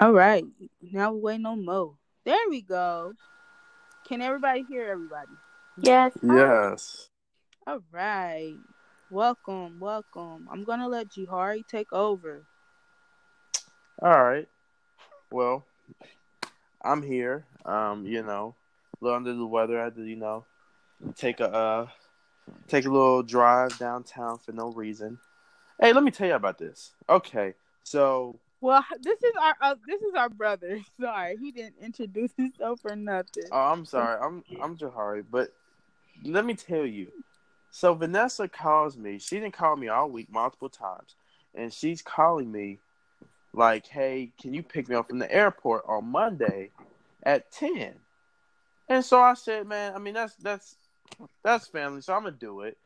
All right. Now we wait no more. There we go. Can everybody hear everybody? Yes. Yes. All right. Welcome, welcome. I'm gonna let Jahari take over. All right. Well, I'm here. Um, you know, a little under the weather. I had to, you know, take a uh, take a little drive downtown for no reason. Hey, let me tell you about this. Okay, so Well, this is our uh, this is our brother. Sorry, he didn't introduce himself or nothing. oh, I'm sorry. I'm I'm Jahari, but let me tell you. So Vanessa calls me. She didn't call me all week, multiple times, and she's calling me like, "Hey, can you pick me up from the airport on Monday at 10?" And so I said, "Man, I mean that's that's that's family, so I'm gonna do it."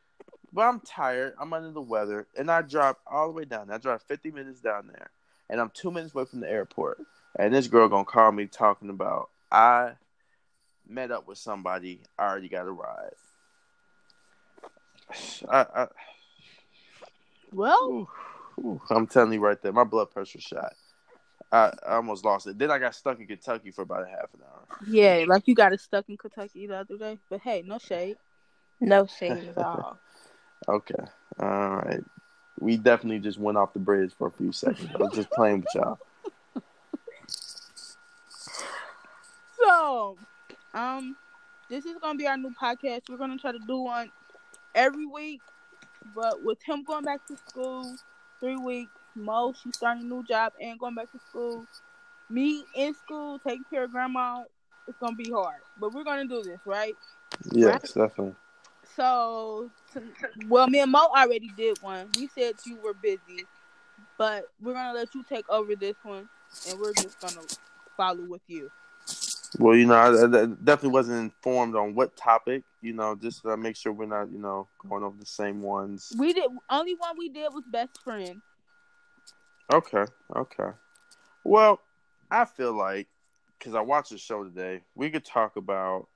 But I'm tired. I'm under the weather, and I drive all the way down. I drive 50 minutes down there, and I'm two minutes away from the airport. And this girl gonna call me talking about I met up with somebody. I already got a ride. I, I Well, Ooh, ooh, I'm telling you right there, my blood pressure shot. I, I almost lost it. Then I got stuck in Kentucky for about a half an hour. yeah, like you got it stuck in Kentucky the other day. But hey, no shade. No shade at all. Okay, all right. We definitely just went off the bridge for a few seconds. I was just playing with y'all. So, um, this is gonna be our new podcast. We're gonna try to do one every week, but with him going back to school, three weeks. Mo, she's starting a new job and going back to school. Me in school, taking care of grandma. It's gonna be hard, but we're gonna do this, right? Yes, definitely. So, well, me and Mo already did one. We said you were busy, but we're gonna let you take over this one, and we're just gonna follow with you. Well, you know, I, I definitely wasn't informed on what topic. You know, just to make sure we're not, you know, going over the same ones. We did only one we did was best friend. Okay, okay. Well, I feel like because I watched the show today, we could talk about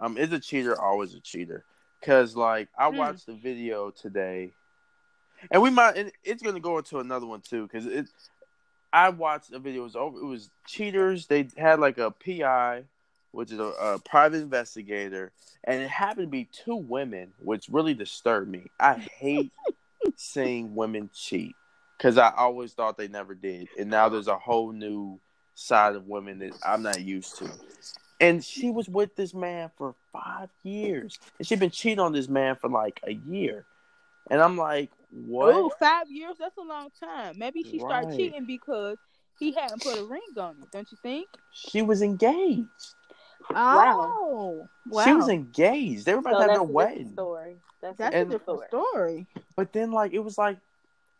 um, is a cheater always a cheater? Because like I Hmm. watched the video today, and we might, and it's gonna go into another one too because it. I watched the video. It was over. It was cheaters. They had like a PI, which is a, a private investigator, and it happened to be two women, which really disturbed me. I hate seeing women cheat because I always thought they never did, and now there's a whole new side of women that I'm not used to. And she was with this man for five years, and she'd been cheating on this man for like a year, and I'm like, what? Ooh, five years? That's a long time. Maybe she started cheating because he hadn't put a ring on it. Don't you think? She was engaged. Oh, wow. She was engaged. They were about So to have their wedding. story. That's, That's a a different story. story. But then, like, it was like,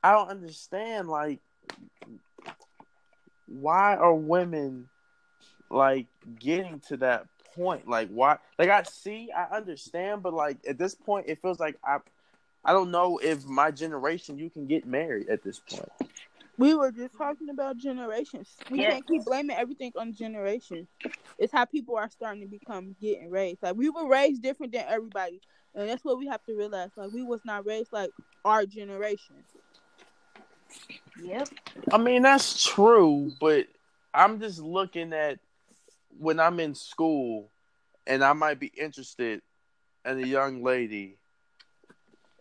I don't understand. Like, why are women like getting to that point? Like, why? Like, I see, I understand, but like at this point, it feels like I, I don't know if my generation you can get married at this point. We were just talking about generations. We Yeah. can't keep blaming everything on generations. It's how people are starting to become getting raised. Like we were raised different than everybody, and that's what we have to realize. Like we was not raised like our generation. Yep. I mean, that's true, but I'm just looking at when I'm in school and I might be interested in a young lady.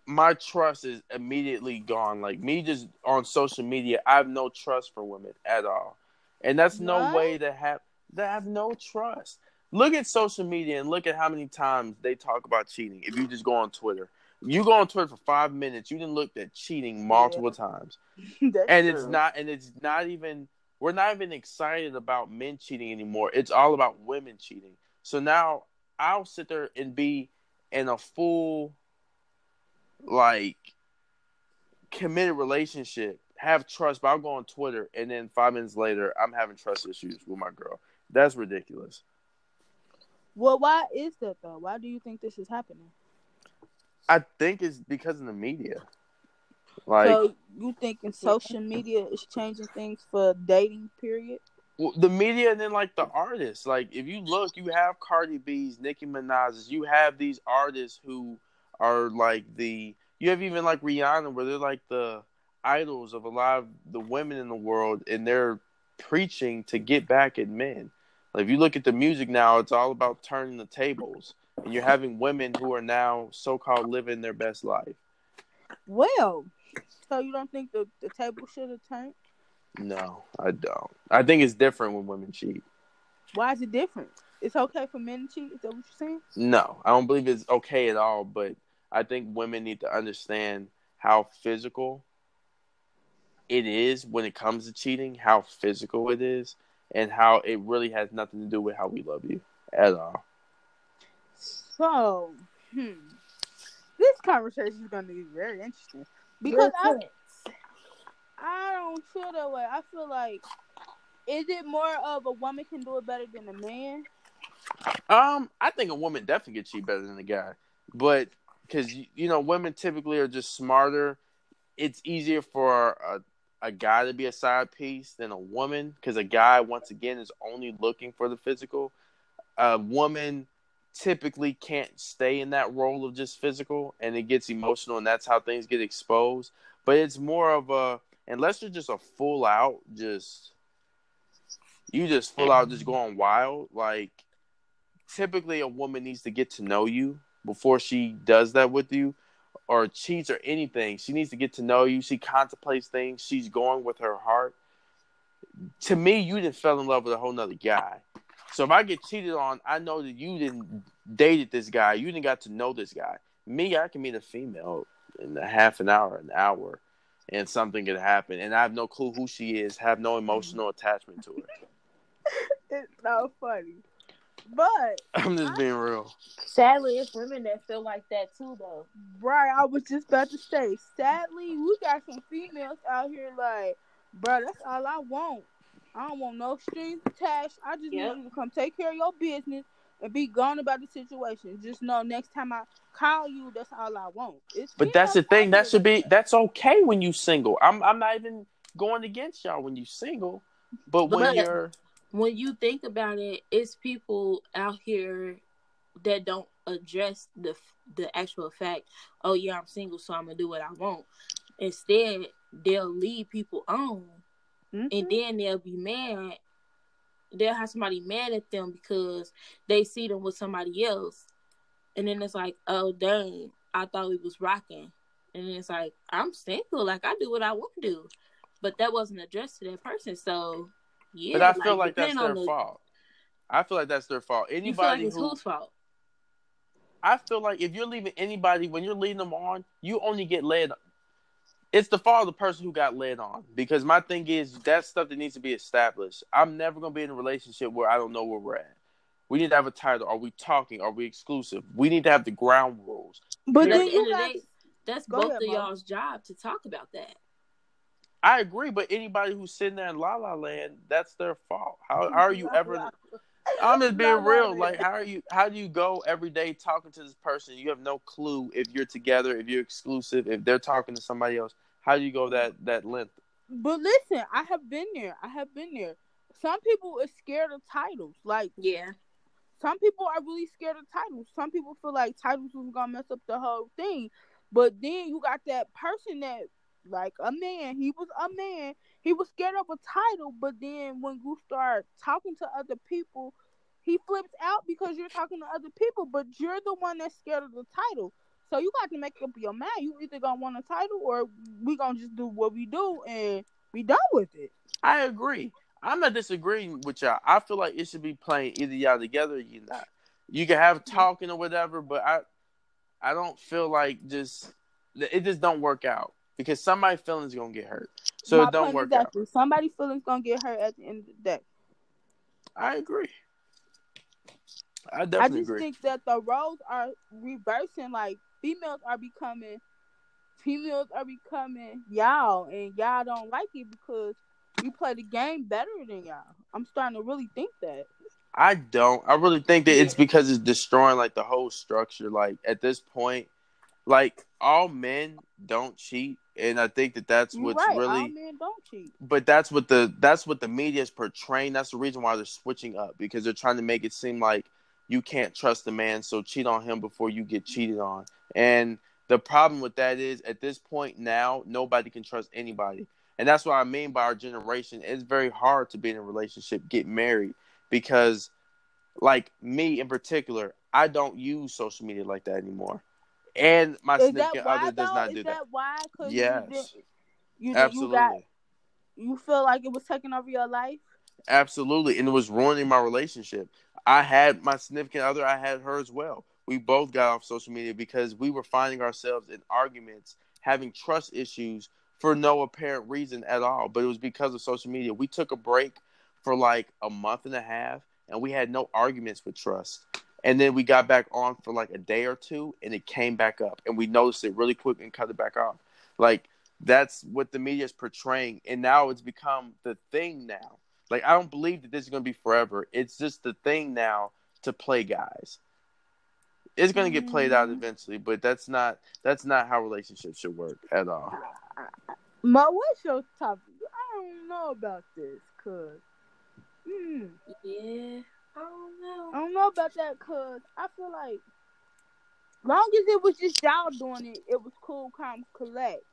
My trust is immediately gone. Like me just on social media, I have no trust for women at all. And that's no way to have to have no trust. Look at social media and look at how many times they talk about cheating. If you just go on Twitter, you go on Twitter for five minutes, you didn't look at cheating multiple times That's and it's not and it's not even we're not even excited about men cheating anymore. It's all about women cheating. So now i'll sit there and be in a full like committed relationship have trust but i'll go on twitter and then five minutes later i'm having trust issues with my girl. That's ridiculous. Well, why is that though? Why do you think this is happening? i think it's because of the media like so you thinking social media is changing things for dating? Period. Well, the media and then like the artists. Like if you look, you have Cardi B's, Nicki Minaj's. You have these artists who are like the. You have even like Rihanna, where they're like the idols of a lot of the women in the world, and they're preaching to get back at men. Like if you look at the music now, it's all about turning the tables, and you're having women who are now so-called living their best life. Well, so you don't think the, the table should have turned? No, I don't. I think it's different when women cheat. Why is it different? It's okay for men to cheat. Is that what you're saying? No, I don't believe it's okay at all. But I think women need to understand how physical it is when it comes to cheating, how physical it is, and how it really has nothing to do with how we love you at all. So, hmm, this conversation is going to be very interesting because I, I don't feel that way. I feel like is it more of a woman can do it better than a man? Um, I think a woman definitely can cheat better than a guy, but because you know women typically are just smarter. It's easier for a a guy to be a side piece than a woman because a guy once again is only looking for the physical. A woman typically can't stay in that role of just physical and it gets emotional and that's how things get exposed. But it's more of a unless you're just a full out just you just full out just going wild like typically a woman needs to get to know you before she does that with you or cheats or anything. She needs to get to know you. She contemplates things. She's going with her heart. To me, you didn't fell in love with a whole nother guy. So if I get cheated on, I know that you didn't dated this guy. You didn't got to know this guy. Me, I can meet a female in a half an hour, an hour, and something could happen, and I have no clue who she is. Have no emotional attachment to her. it's so funny. But I'm just being real. Sadly, it's women that feel like that too, though. Right, I was just about to say. Sadly, we got some females out here like, bro, that's all I want. I don't want no strings attached. I just yep. want you to come take care of your business and be gone about the situation. Just know next time I call you, that's all I want. It's but that's the thing. That should be. That's okay when you single. I'm. I'm not even going against y'all when you single. But, but when you're when you think about it, it's people out here that don't address the the actual fact. Oh yeah, I'm single, so I'm gonna do what I want. Instead, they'll lead people on, mm-hmm. and then they'll be mad. They'll have somebody mad at them because they see them with somebody else, and then it's like, oh dang, I thought we was rocking, and then it's like, I'm single, like I do what I want to do, but that wasn't addressed to that person, so yeah, but I like, feel like that's their the... fault. I feel like that's their fault. Anybody like who, whose fault? I feel like if you're leaving anybody when you're leading them on, you only get led. It's the fault of the person who got led on. Because my thing is that's stuff that needs to be established. I'm never gonna be in a relationship where I don't know where we're at. We need to have a title. Are we talking? Are we exclusive? We need to have the ground rules. But then you guys, that's both ahead, of y'all's job to talk about that. I agree, but anybody who's sitting there in La La Land, that's their fault. How, how are you ever? I'm just being real. Like, how are you? How do you go every day talking to this person? You have no clue if you're together, if you're exclusive, if they're talking to somebody else. How do you go that that length? But listen, I have been there. I have been there. Some people are scared of titles. Like, yeah. Some people are really scared of titles. Some people feel like titles is gonna mess up the whole thing. But then you got that person that like a man. He was a man. He was scared of a title, but then when you start talking to other people, he flips out because you're talking to other people, but you're the one that's scared of the title. So you got to make up your mind. You either gonna want a title or we gonna just do what we do and be done with it. I agree. I'm not disagreeing with y'all. I feel like it should be playing either y'all together or you not. You can have mm-hmm. talking or whatever, but I I don't feel like just it just don't work out because somebody's feelings gonna get hurt. So My it don't work out. Somebody's feelings gonna get hurt at the end of the day. I agree. I definitely I just agree. think that the roles are reversing. Like females are becoming, females are becoming y'all, and y'all don't like it because we play the game better than y'all. I'm starting to really think that. I don't. I really think that it's because it's destroying like the whole structure. Like at this point, like all men don't cheat and I think that that's what's right. really. All men don't cheat. But that's what the that's what the media is portraying. That's the reason why they're switching up because they're trying to make it seem like you can't trust a man, so cheat on him before you get cheated on. And the problem with that is, at this point now, nobody can trust anybody And that's what I mean by our generation. It's very hard to be in a relationship, get married, because, like me in particular, I don't use social media like that anymore. And my Is significant why other does not Is do that, that. why? Cause Yes. you, did, you, Absolutely. you got you feel like it was taking over your life. Absolutely. And it was ruining my relationship. I had my significant other, I had her as well. We both got off social media because we were finding ourselves in arguments, having trust issues for no apparent reason at all. But it was because of social media. We took a break for like a month and a half and we had no arguments with trust. And then we got back on for like a day or two and it came back up. And we noticed it really quick and cut it back off. Like that's what the media is portraying. And now it's become the thing now. Like I don't believe that this is gonna be forever. It's just the thing now to play guys. It's gonna get played out Mhm. eventually, but that's not that's not how relationships should work at all. My what's your topic? I don't know about this, cause mm, Yeah. I don't know. I don't know about that, cause I feel like long as it was just y'all doing it, it was cool, calm, collect.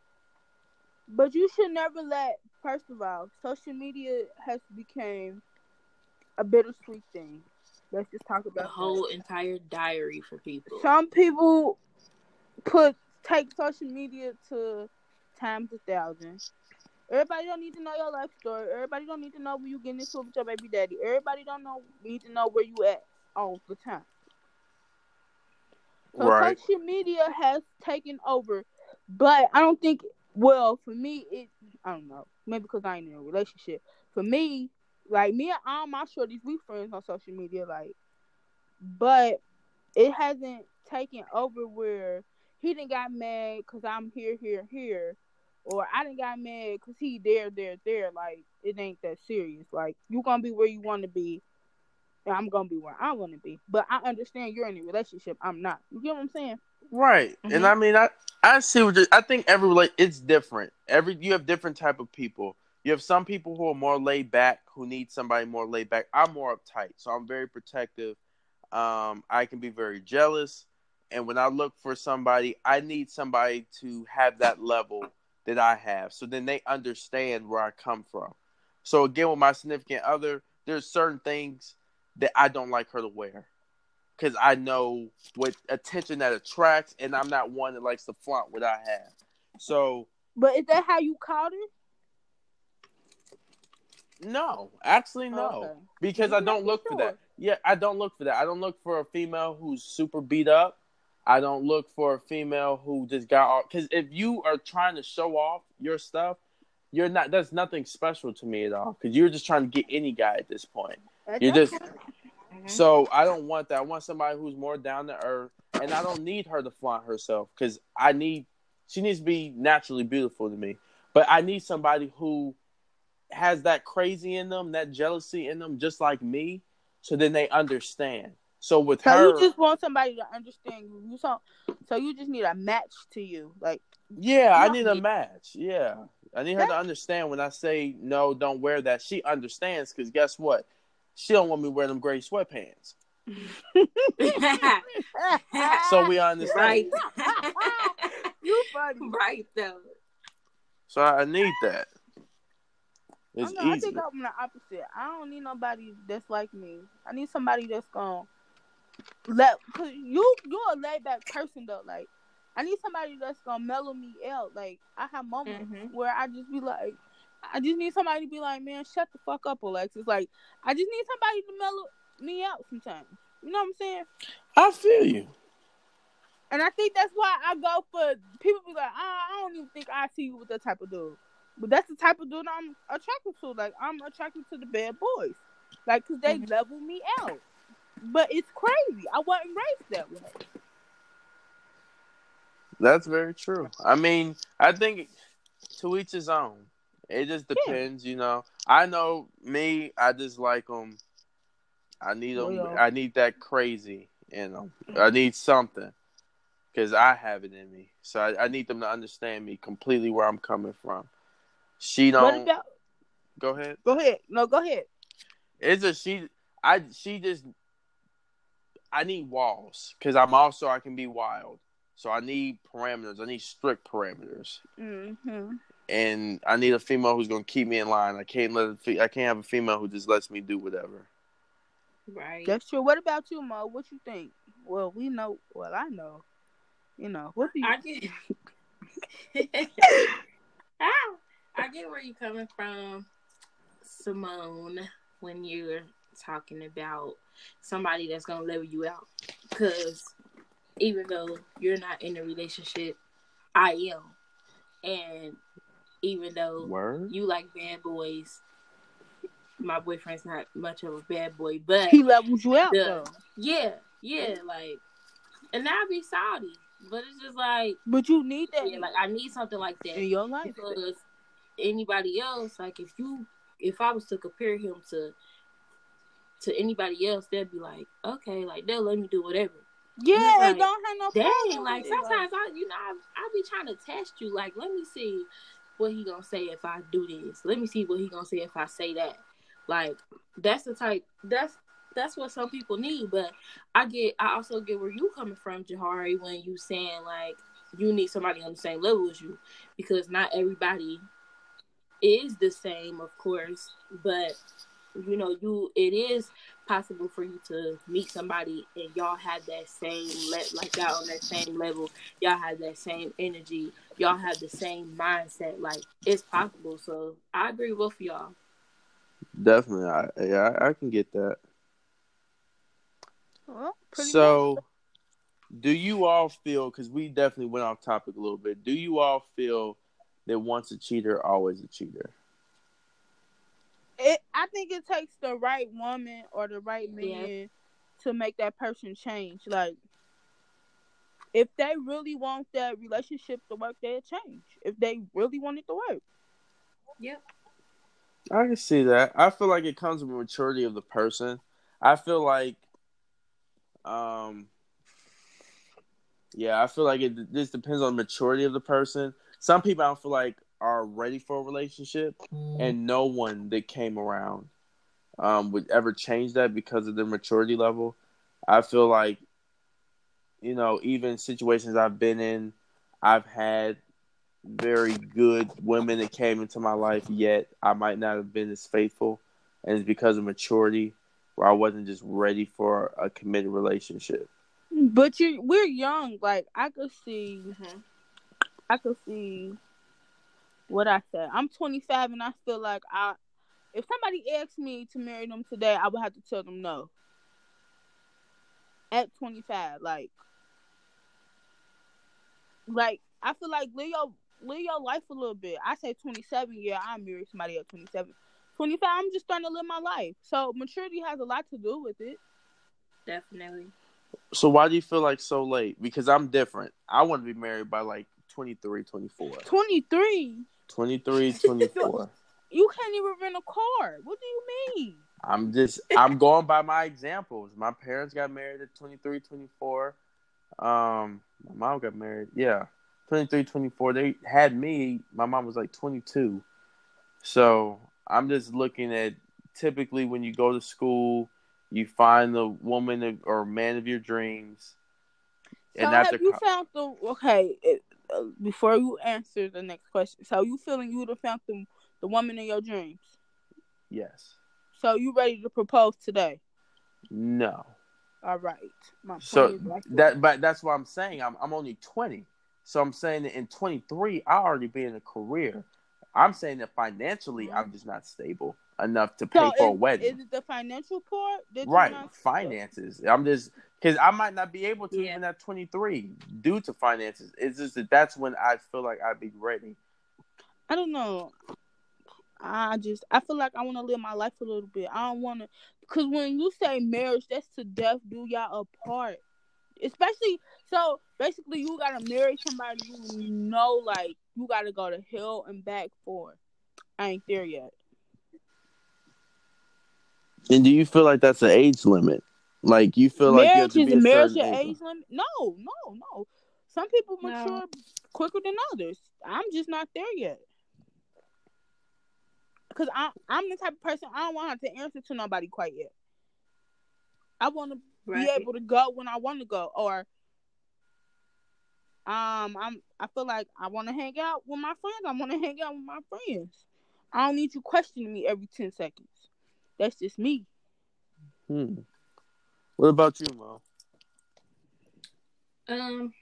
But you should never let. First of all, social media has become a bittersweet thing. Let's just talk The about that. whole entire diary for people. Some people put take social media to times a thousand. Everybody don't need to know your life story. Everybody don't need to know where you getting into it with your baby daddy. Everybody don't know need to know where you at all the time. So Right. social media has taken over, but I don't think. Well, for me, it I don't know. Maybe because I ain't in a relationship. For me, like me and all my shorties, we friends on social media, like, but it hasn't taken over where he didn't got mad because I'm here, here, here, or I didn't got mad because he there, there, there. Like it ain't that serious. Like you gonna be where you want to be, and I'm gonna be where I want to be. But I understand you're in a relationship. I'm not. You get what I'm saying? Right. Mhm. And I mean I I see what you're, I think every relate it's different. Every you have different type of people. You have some people who are more laid back who need somebody more laid back. I'm more uptight, so I'm very protective. Um, I can be very jealous, and when I look for somebody, I need somebody to have that level that I have, so then they understand where I come from. So again, with my significant other, there's certain things that I don't like her to wear because I know what attention that attracts, and I'm not one that likes to flaunt what I have. So But is that how you caught it? no, actually no, Okay. because Just I don't look for that. Yeah, I don't look for that. I don't look for a female who's super beat up. I don't look for a female who just got off. Because if you are trying to show off your stuff, you're not. That's nothing special to me at all. Because you're just trying to get any guy at this point. You're just mm-hmm. So I don't want that. I want somebody who's more down to earth, and I don't need her to flaunt herself because I need she needs to be naturally beautiful to me. But I need somebody who has that crazy in them, that jealousy in them, just like me, so then they understand. So with So her, you just want somebody to understand you. You so, so you just need a match to you. Like yeah, I Yeah. need a match. Yeah, I need her to understand when I say no, don't wear that. She understands because guess what? She don't want me wearing them gray sweatpants. So we understand. right. you funny. right though. So I need that. I, It's oh, know, I think I'm the opposite. I don't need nobody that's like me. I need somebody that's gonna let cause you you're a laid back person though. Like I need somebody that's gonna mellow me out. Like I have moments Mhm. where I just be like, I just need somebody to be like, man, shut the fuck up, Alexis. Like I just need somebody to mellow me out sometimes. You know what I'm saying? I feel you. And I think that's why I go for people be like, ah, I don't even think I see you with that type of dude. But that's the type of dude I'm attracted to. Like I'm attracted to the bad boys, like because they Mhm. level me out. But it's crazy. I wasn't raised that way. That's very true. I mean, I think to each his own. It just Yeah. depends, you know. I know me. I just like them. I need them. Loyal. I need that crazy in them. I need something because I have it in me. So I, I need them to understand me completely where I'm coming from. She don't. about? go ahead. Go ahead. No, go ahead. It's a she. I she just. I need walls because I'm also I can be wild. So I need parameters. I need strict parameters. hmm and I need a female who's gonna keep me in line. I can't let fe- I can't have a female who just lets me do whatever. Right. That's true. What about you, Mo? What you think? Well, we know. Well, I know. You know. What do you? I get. ah, I get where you're coming from, Simone, when you're talking about somebody that's gonna level you out. Because even though you're not in a relationship, I am, and even though Word. you like bad boys, my boyfriend's not much of a bad boy, but he levels you out Yeah. though. yeah, yeah, like, and I'd be salty, but it's just like, But you need that yeah, like I need something like that in your life. because anybody else, like if you, if I was to compare him to, to anybody else, they'll be like, okay, like they'll let me do whatever. Yeah, like, don't have no Dang, problem like sometimes I, you know, I, I be trying to test you. Like, let me see what he gonna say if I do this. Let me see what he gonna say if I say that. Like, that's the type. That's that's what some people need. But I get, I also get where you coming from, Jahari, when you saying like you need somebody on the same level as you, because not everybody is the same, of course. But you know, you it is possible for you to meet somebody and y'all have that same le- like y'all on that same level y'all have that same energy y'all have the same mindset like it's possible so i agree with y'all Definitely, I yeah, I, I can get that. Well, pretty So, do you all feel? Because we definitely went off topic a little bit. Do you all feel that once a cheater, always a cheater? It, I think it takes the right woman or the right Yeah. man to make that person change. Like, if they really want that relationship to work, they'll change. If they really want it to work, yep I can see that. I feel like it comes with maturity of the person. I feel like, um, yeah, I feel like it. This depends on the maturity of the person. Some people I don't feel like are ready for a relationship, and no one that came around um, would ever change that because of their maturity level. I feel like, you know, even situations I've been in, I've had very good women that came into my life, yet I might not have been as faithful. And it's because of maturity where I wasn't just ready for a committed relationship. but you we're young. Like I could see, mm-hmm. I could see what I said. I'm 25 and I feel like I, if somebody asked me to marry them today, I would have to tell them no. At 25, like, like I feel like live your live your life a little bit. I say 27, yeah, I married somebody at 27. 25, I'm just starting to live my life. So maturity has a lot to do with it. definitely So why do you feel like so late? Because I'm different. I want to be married by like 23, 24. 23, 23, 24. you can't even rent a car. What do you mean? I'm just I'm going by my examples. My parents got married at 23, 24. Um my mom got married. Yeah. 23, 24. They had me. My mom was like 22. So, I'm just looking at typically when you go to school, you find the woman or man of your dreams. So And after have you co- found the okay? It, before you answer the next question, so you feeling you would have found the the woman in your dreams? yes. So you ready to propose today? No. All right. My So is right that but that's what I'm saying. I'm I'm only 20. So I'm saying that in 23 I already be in a career. I'm saying that financially I'm just not stable enough to pay so for a wedding. is it the financial part? right, finances. I'm just cuz I might not be able to Yeah. even at 23 due to finances. It's just that that's when I feel like I'd be ready. I don't know. I just I feel like I want to live my life a little bit. I don't want to because when you say marriage, that's to death do y'all apart. Especially so basically you gotta marry somebody you know like you gotta go to hell and back for. I ain't there yet. And do you feel like that's an age limit? Like you feel like you have marriage to is be a marriage your age? age limit? No, no, no. Some people No. mature quicker than others. I'm just not there yet. Cause I I'm the type of person I don't want to to answer to nobody quite yet. I want to right be able to go when I want to go, or Um, I'm. I feel like I want to hang out with my friends. I want to hang out with my friends. I don't need you questioning me every ten seconds. That's just me. Hmm. What about you, Mo? Um,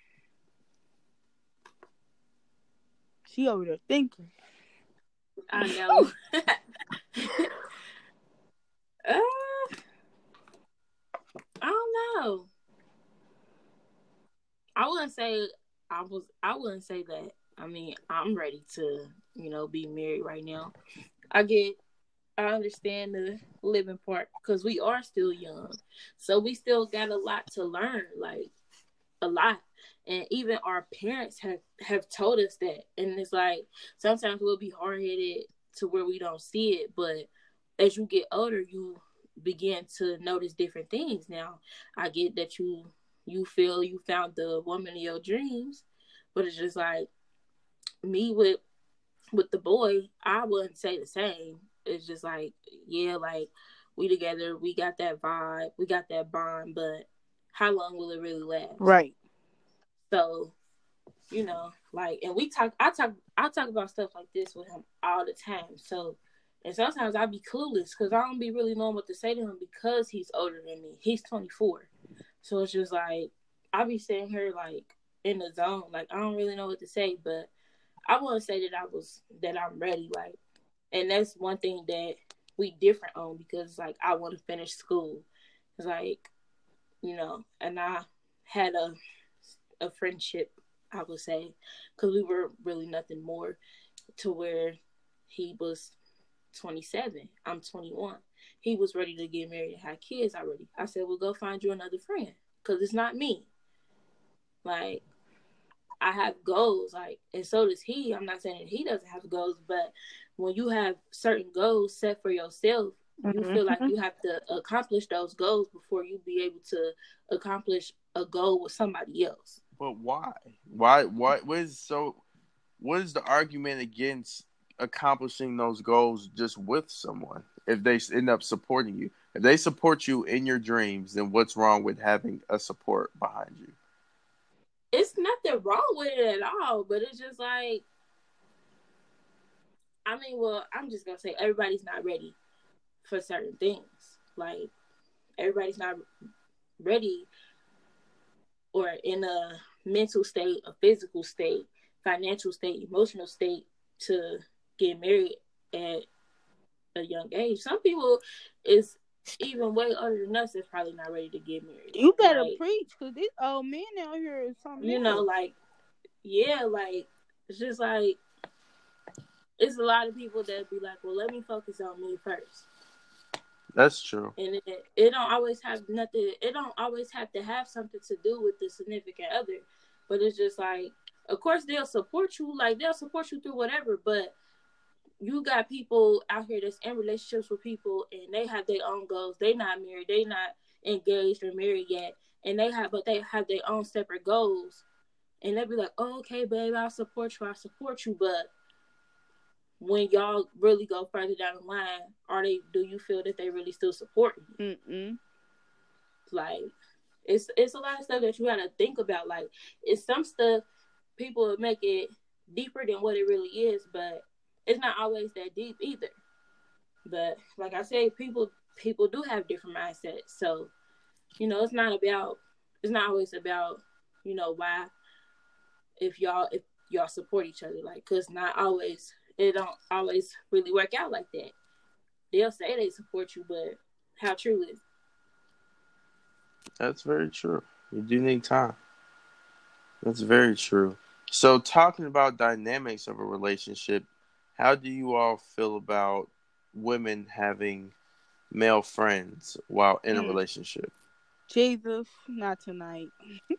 She over there thinking. I know. uh, I don't know. I wouldn't say I was. I wouldn't say that. I mean, I'm ready to, you know, be married right now. I get. I understand the living part because we are still young, so we still got a lot to learn. Like a lot. And even our parents have have told us that. And it's like sometimes we'll be hard-headed to where we don't see it but as you get older you begin to notice different things. Now i get that you you feel you found the woman of your dreams but it's just like me with with the boy i wouldn't say the same it's just like yeah like we together we got that vibe we got that bond but how long will it really last Right. so, you know, like, and we talk, I talk, I talk about stuff like this with him all the time. So, and sometimes I be clueless because I don't be really knowing what to say to him because he's older than me. He's 24. So it's just like, I be sitting here like in the zone. Like, I don't really know what to say, but I want to say that I was, that I'm ready. Like, and that's one thing that we different on because like, I want to finish school. It's like, you know, and I had a, a friendship, I would say, because we were really nothing more to where he was 27. I'm 21. He was ready to get married and have kids already. I said, well, go find you another friend because it's not me. Like, I have goals, like, and so does he. I'm not saying he doesn't have goals, but when you have certain goals set for yourself, you mm-hmm. feel like mm-hmm. you have to accomplish those goals before you be able to accomplish a goal with somebody else. But why? Why? Why? What is so? What is the argument against accomplishing those goals just with someone? If they end up supporting you, if they support you in your dreams, then what's wrong with having a support behind you? It's nothing wrong with it at all, but it's just like, I mean, well, I'm just gonna say everybody's not ready for certain things. Like everybody's not ready or in a mental state, a physical state, financial state, emotional state to get married at a young age. Some people is even way older than us is probably not ready to get married. You better Like, preach because these old men out here is something. you know, like yeah, like it's just like it's a lot of people that be like, well, let me focus on me first. That's true. and it, it don't always have nothing it don't always have to have something to do with the significant other. But it's just like of course they'll support you. Like they'll support you through whatever. But you got people out here that's in relationships with people and they have their own goals. They not married. They not engaged or married yet. And they have but they have their own separate goals. And they'll be like oh, okay babe i'll support you. I'll support you. But when y'all really go further down the line, are they? Do you feel that they really still support you? Mm-mm. Like, it's it's a lot of stuff that you gotta think about. Like, it's some stuff people make it deeper than what it really is, but it's not always that deep either. But like I say, people people do have different mindsets, so you know it's not about it's not always about you know why if y'all if y'all support each other like because not always it don't always really work out like that. They'll say they support you, but how true is? it? That's very true. You do need time. That's very true. So, talking about dynamics of a relationship, how do you all feel about women having male friends while in a Mm. relationship? Jesus, not tonight.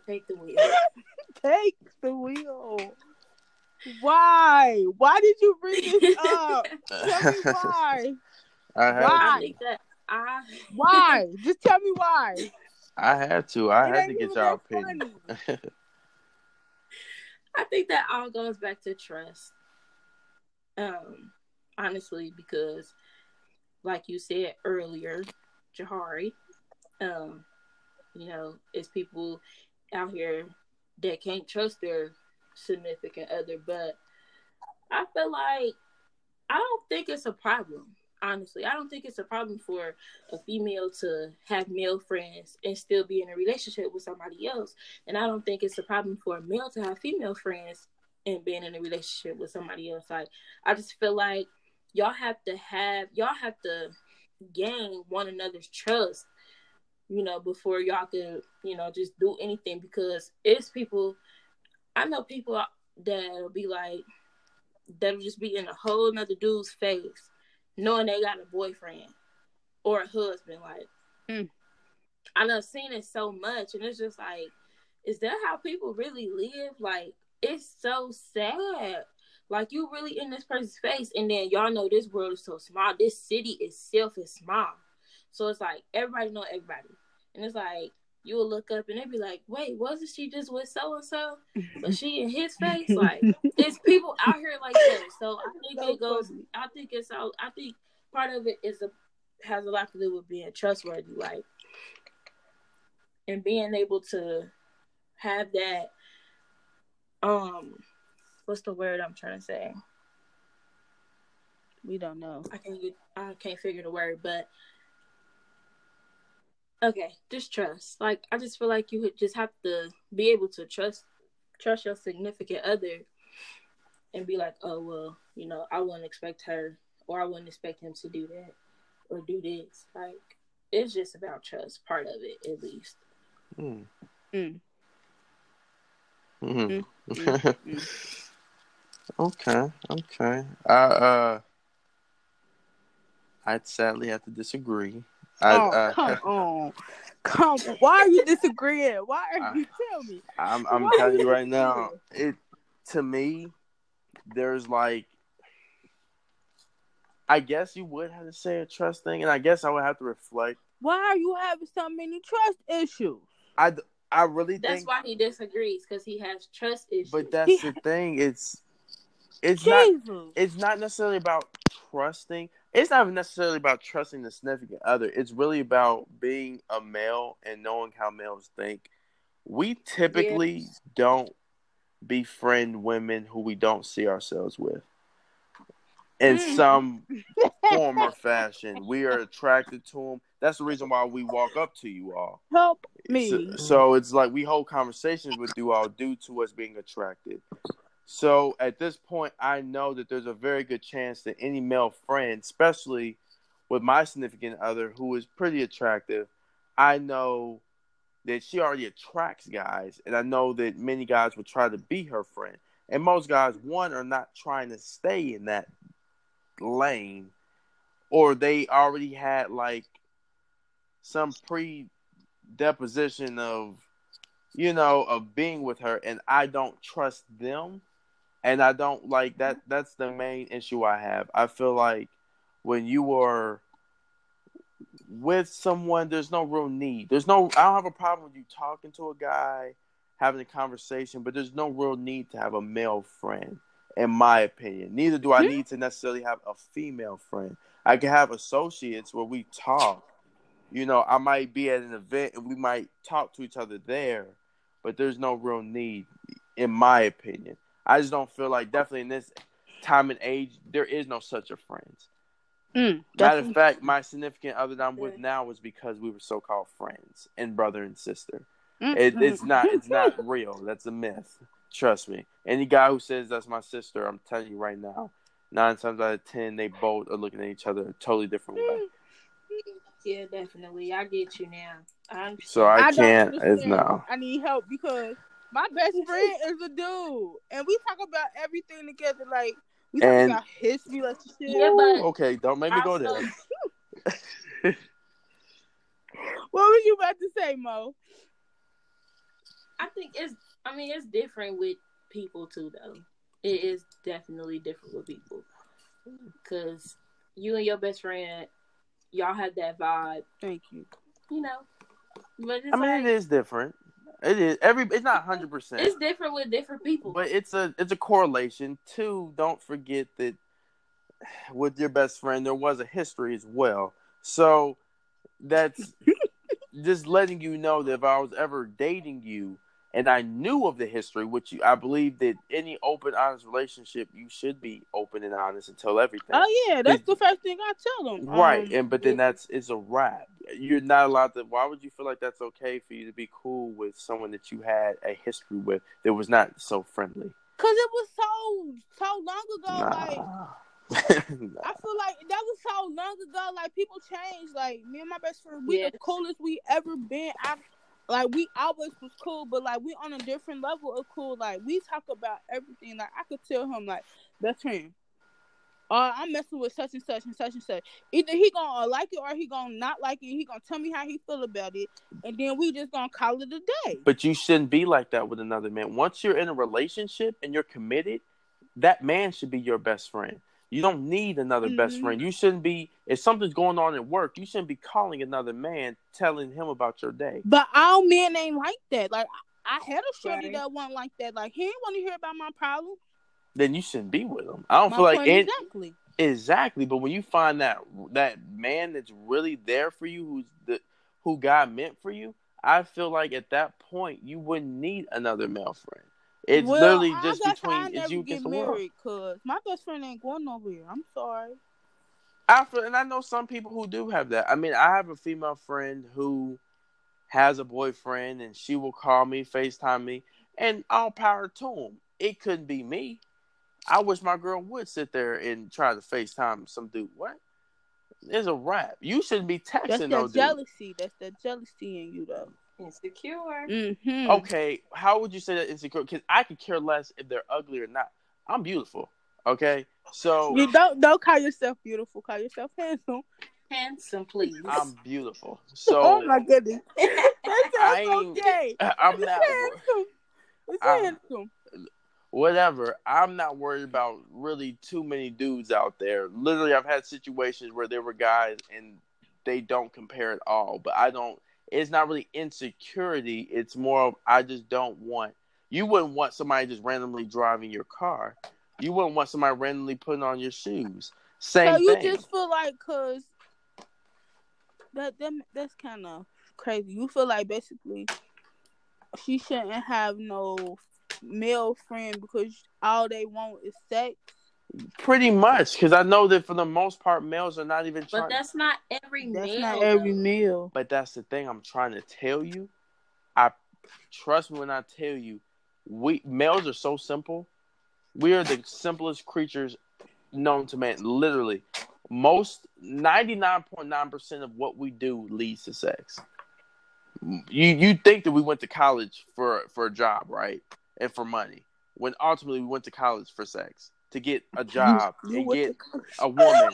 Take the wheel. Take the wheel. Why? Why did you bring this up? Tell me why. I have, Why? I I Why? Just tell me why. I had to. I It had to get even y'all opinion. I think that all goes back to trust. Um, honestly, because like you said earlier, Jahari, um, you know, it's people out here that can't trust their significant other. But I feel like I don't think it's a problem. Honestly, I don't think it's a problem for a female to have male friends and still be in a relationship with somebody else. And I don't think it's a problem for a male to have female friends and being in a relationship with somebody else. Like I just feel like y'all have to have y'all have to gain one another's trust, you know, before y'all can, you know, just do anything because it's people I know people that'll be like that'll just be in a whole nother dude's face, knowing they got a boyfriend or a husband. Like, Mm. I done seen it so much, and it's just like, is that how people really live? Like, it's so sad. Like, you really in this person's face, and then y'all know this world is so small. This city itself is small, so it's like everybody know everybody, and it's like you will look up and they'd be like, "Wait, wasn't she just with so and so?" But she in his face, like it's people out here like that. So I think So it goes. funny. I think it's all. I think part of it is a has a lot to do with being trustworthy, like and being able to have that. Um, what's the word I'm trying to say? We don't know. I can't get. I can't figure the word, but okay, just trust. Like I just feel like you would just have to be able to trust trust your significant other and be like, oh well, you know, I wouldn't expect her or I wouldn't expect him to do that or do this. Like it's just about trust, part of it at least. Mm. Mm. Mhm. Mm, mm, okay, okay. I uh, I'd sadly have to disagree. I, oh, uh, come on. Come Why are you disagreeing? Why are you tell me? I'm I'm Why telling you you right now. It to me, there's like, I guess you would have to say a trust thing, and I guess I would have to reflect. Why are you having so many trust issues? I I really think That's think, why he disagrees because he has trust issues. but that's He- the thing. It's it's not it's not necessarily about trusting. It's not even necessarily about trusting the significant other. It's really about being a male and knowing how males think. We typically don't befriend women who we don't see ourselves with. In Mm. some form or fashion, we are attracted to them. That's the reason why we walk up to you all. Help me. So, so it's like we hold conversations with you all due to us being attracted. So at this point, I know that there's a very good chance that any male friend, especially with my significant other who is pretty attractive, I know that she already attracts guys, and I know that many guys would try to be her friend. And most guys, one, are not trying to stay in that lane, or they already had like some pre-deposition of, you know, of being with her, and I don't trust them, and I don't like that. That's the main issue I have. I feel like when you are with someone, there's no real need. There's no. I don't have a problem with you talking to a guy, having a conversation, but there's no real need to have a male friend, in my opinion. Neither do I need to necessarily have a female friend. I can have associates where we talk. You know, I might be at an event and we might talk to each other there, but there's no real need, in my opinion. I just don't feel like, definitely in this time and age, there is no such a friends. Mm, Matter of fact, my significant other that I'm with now is because we were so-called friends and brother and sister. mm, It, it's not. It's not real. That's a myth. Trust me. Any guy who says that's my sister, I'm telling you right now, nine times out of ten, they both are looking at each other a totally different way. yeah, definitely. I get you now. I understand. So I, don't can't. It's understand. no. I need help because my best friend is a dude, and we talk about everything together. Like we talk And- about his relationship. Yeah, but- Okay, don't make me go Also- there. What were you about to say, Mo? I think it's. I mean, it's different with people too, though. It is definitely different with people because you and your best friend, y'all have that vibe, Thank you. you know. But it's I mean, like, it is different. It is every. It's not hundred percent. it's different with different people. But it's a it's a correlation. Two, don't forget that with your best friend there was a history as well. So that's just letting you know that if I was ever dating you, and I knew of the history, which you, I believe that any open, honest relationship, you should be open and honest and tell everything. Oh yeah, that's the first thing I tell them. Right, Um, and but then that's it's a wrap. You're not allowed to. Why would you feel like that's okay for you to be cool with someone that you had a history with that was not so friendly? Cause it was so so long ago. Like Nah. I feel like that was so long ago. Like people change. Like me and my best friend, we Yes. the coolest we ever been. I like we always was cool, but like we on a different level of cool. Like we talk about everything. Like I could tell him like best friend. Uh, I'm messing with such and such and such and such. Either he gonna like it or he gonna not like it. He gonna tell me how he feel about it, and then we just gonna call it a day. But you shouldn't be like that with another man. Once you're in a relationship and you're committed, that man should be your best friend. You don't need another best Mhm. friend. You shouldn't be if something's going on at work, you shouldn't be calling another man telling him about your day. But all men ain't like that. Like I I had a shorty Right. that wasn't like that. Like he didn't want to hear about my problem. Then you shouldn't be with him. I don't My feel like it, exactly. exactly. But when you find that that man that's really there for you, who's the who God meant for you, I feel like at that point you wouldn't need another male friend. It's well, literally I just between it's you get against the world. married because my best friend ain't going nowhere. I'm sorry. I feel, and I know some people who do have that. I mean, I have a female friend who has a boyfriend, and she will call me, Facetime me, and all power to him. It couldn't be me. I wish my girl would sit there and try to Facetime some dude. What? It's a rap. You shouldn't be That's texting that no dude. jealousy. That's that jealousy in you though. Insecure. Mm-hmm. Okay, how would you say that insecure? Because I could care less if they're ugly or not. I'm beautiful. Okay, so You don't don't call yourself beautiful. Call yourself handsome. Handsome, please. I'm beautiful. So oh my goodness. That I sounds ain't- okay. I'm It's not. handsome. It's I'm- handsome. whatever. I'm not worried about really too many dudes out there. Literally, I've had situations where there were guys and they don't compare at all. But I don't. It's not really insecurity. It's more of I just don't want. You wouldn't want somebody just randomly driving your car. You wouldn't want somebody randomly putting on your shoes. Same so you thing. just feel like cause that that that's kind of crazy. You feel like basically she shouldn't have no male friend because all they want is sex. Pretty much, because I know that for the most part, males are not even trying. but that's not every That's male. not every though. male. But that's the thing I'm trying to tell you. I trust me when I tell you, we males are so simple. We are the simplest creatures known to man. Literally, most ninety nine point nine percent of what we do leads to sex. You you think that we went to college for for a job, right, and for money, when ultimately we went to college for sex to get a job and get a woman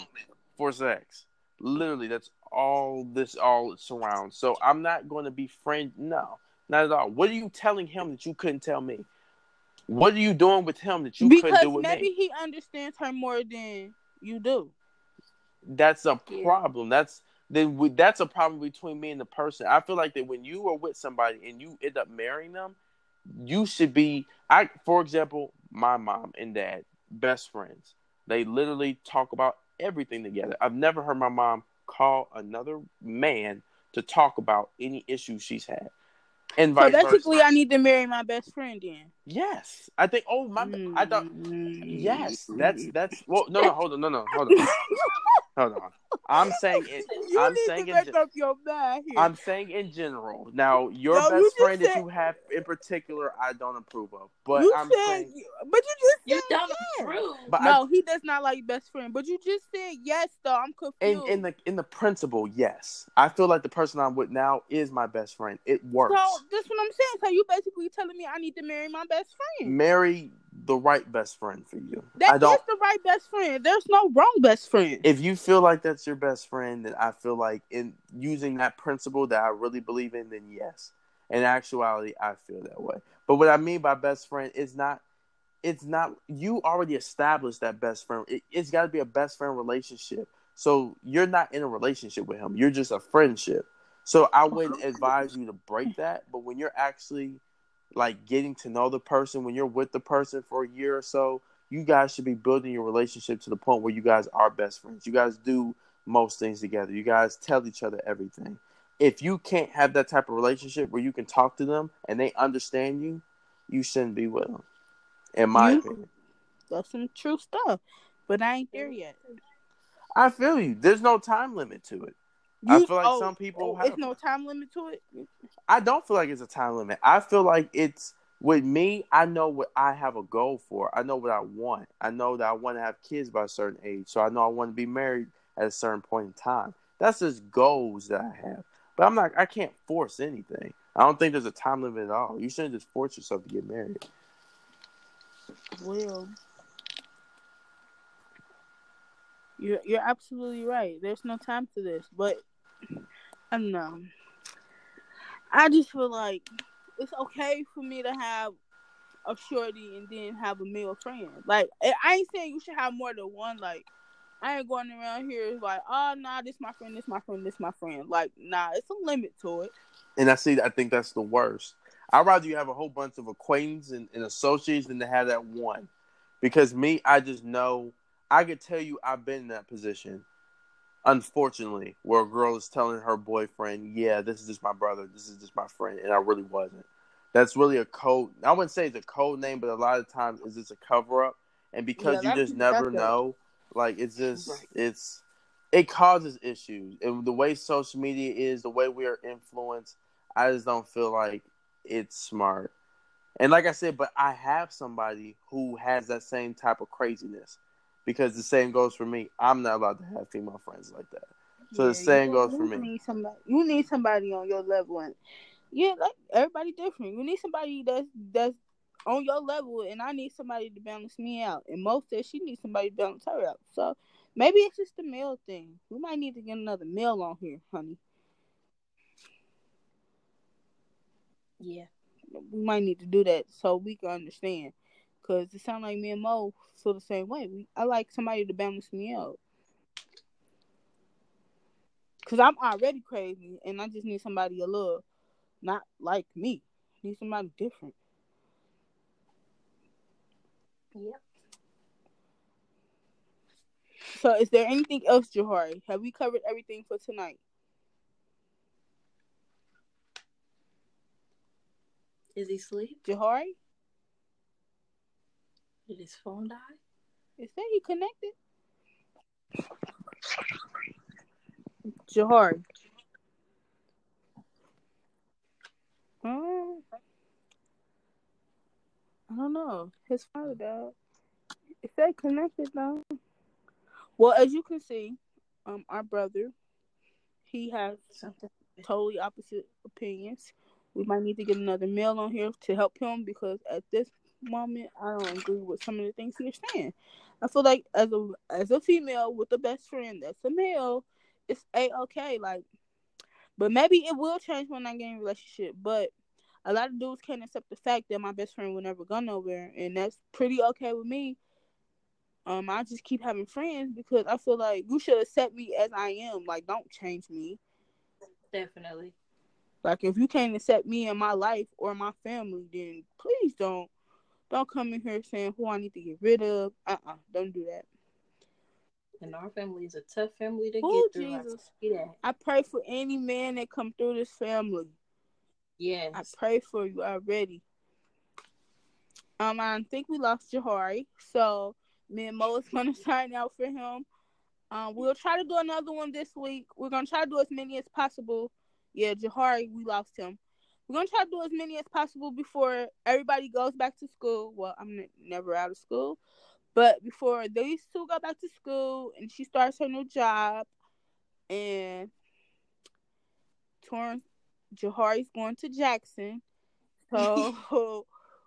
for sex. Literally, that's all this all surrounds. So I'm not going to be friend. No, not at all. What are you telling him that you couldn't tell me? What are you doing with him that you couldn't do with maybe me? Maybe he understands her more than you do. That's a Yeah. problem. That's then we, that's a problem between me and the person. I feel like that when you are with somebody and you end up marrying them, you should be. I, for example, my mom and dad, best friends. They literally talk about everything together. I've never heard my mom call another man to talk about any issues she's had, and So basically, versa. I need to marry my best friend then. Yes, I think. Oh my! I thought. Mm. Yes, that's that's. Well, no, no, hold on, no, no, hold on, hold on. I'm saying it. You I'm need saying to in make gen- up your mind here. I'm saying in general. Now, your No, best just friend that you have in particular, I don't approve of. But you I'm said, saying, but you just You don't yes. approve. but no, he does not like best friend. But you just said yes, though. I'm I, confused. in in the in the principle, yes, I feel like the person I'm with now is my best friend. It works. so that's what I'm saying. So you basically telling me I need to marry my best friend. Marry the right best friend for you. That I don't. the right best friend. There's no wrong best friend. If you feel like that's your best friend, then I feel like in using that principle that I really believe in, then yes. In actuality, I feel that way. But what I mean by best friend is not it's not you already established that best friend. It, it's got to be a best friend relationship. So you're not in a relationship with him. You're just a friendship. So I wouldn't advise you to break that. But when you're actually like getting to know the person, when you're with the person for a year or so, you guys should be building your relationship to the point where you guys are best friends. You guys do most things together. You guys tell each other everything. if you can't have that type of relationship where you can talk to them and they understand you, you shouldn't be with them. In my You- opinion, That's some true stuff. But I ain't there yet. I feel you. There's no time limit to it. I You- feel like oh, some people oh, have- it's no time limit to it. I don't feel like it's a time limit. I feel like it's with me. I know what I have a goal for. I know what I want. I know that I want to have kids by a certain age. So I know I want to be married at a certain point in time. That's just goals that I have. But I'm not. I can't force anything. I don't think there's a time limit at all. You shouldn't just force yourself to get married. Well, you're you're absolutely right. There's no time for this, but I don't know. I just feel like it's okay for me to have a shorty and then have a male friend. Like I ain't saying you should have more than one. Like I ain't going around here like, oh nah, this my friend, this my friend, this my friend. Like nah, it's a limit to it. And I see. I think that's the worst. I'd rather you have a whole bunch of acquaintances and, and associates than to have that one. Because me, I just know I could tell you I've been in that position. Unfortunately, where a girl is telling her boyfriend, "Yeah, this is just my brother. This is just my friend," and I really wasn't. That's really a code. I wouldn't say it's a code name, but a lot of times it's just a cover up. And because Yeah, you just never know, like it's just Right. it's it causes issues. And the way social media is, the way we are influenced, I just don't feel like it's smart. And like I said, but I have somebody who has that same type of craziness. Because the same goes for me. I'm not allowed to have female friends like that. So the same you- goes you for me. Need somebody, you need somebody on your level, and yeah, like everybody different. You need somebody that's that's on your level, and I need somebody to balance me out. And most says she needs somebody to balance her out. So maybe it's just the male thing. We might need to get another male on here, honey. Yeah. We might need to do that so we can understand. Cause it sounds like me and Mo feel the same way. We, I like somebody to balance me out. Cause I'm already crazy, and I just need somebody a little, not like me. Need somebody different. Yep. So, is there anything else, Jahari? Have we covered everything for tonight? Is he asleep? Jahari, Did his phone die? is that he connected? Jahari. Um, I don't know. His phone died. Is that connected though? Well, as you can see, um, our brother, he has Something. totally opposite opinions. We might need to get another male on here to help him because at this moment I don't agree with some of the things he's saying. I feel like as a as a female with a best friend that's a male, it's a okay. Like, but maybe it will change when I get in a relationship. But a lot of dudes can't accept the fact that my best friend will never go nowhere, and that's pretty okay with me. Um, I just keep having friends because I feel like you should accept me as I am. Like, don't change me. Definitely. Like if you can't accept me in my life or my family, then please don't don't come in here saying who I need to get rid of. Uh uh-uh, uh, do not do that. And our family is a tough family to Oh, get through. I Jesus. that. I pray for any man that come through this family. Yes. I pray for you already. Um, I think we lost Jahari, so me and Mo is gonna sign out for him. Um, we'll try to do another one this week. We're gonna try to do as many as possible. Yeah, Jahari, we lost him. We're gonna try to do as many as possible before everybody goes back to school. Well, I'm n- never out of school, but before these two go back to school and she starts her new job, and Torrance Jahari's going to Jackson, so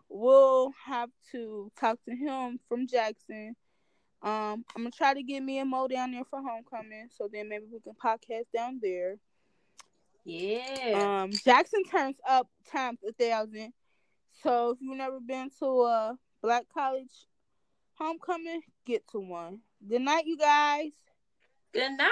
we'll have to talk to him from Jackson. Um, I'm gonna try to get me and Mo down there for homecoming, so then maybe we can podcast down there. Yeah. Um, Jackson turns up times a thousand. So if you've never been to a black college homecoming, get to one. Good night, you guys. Good night.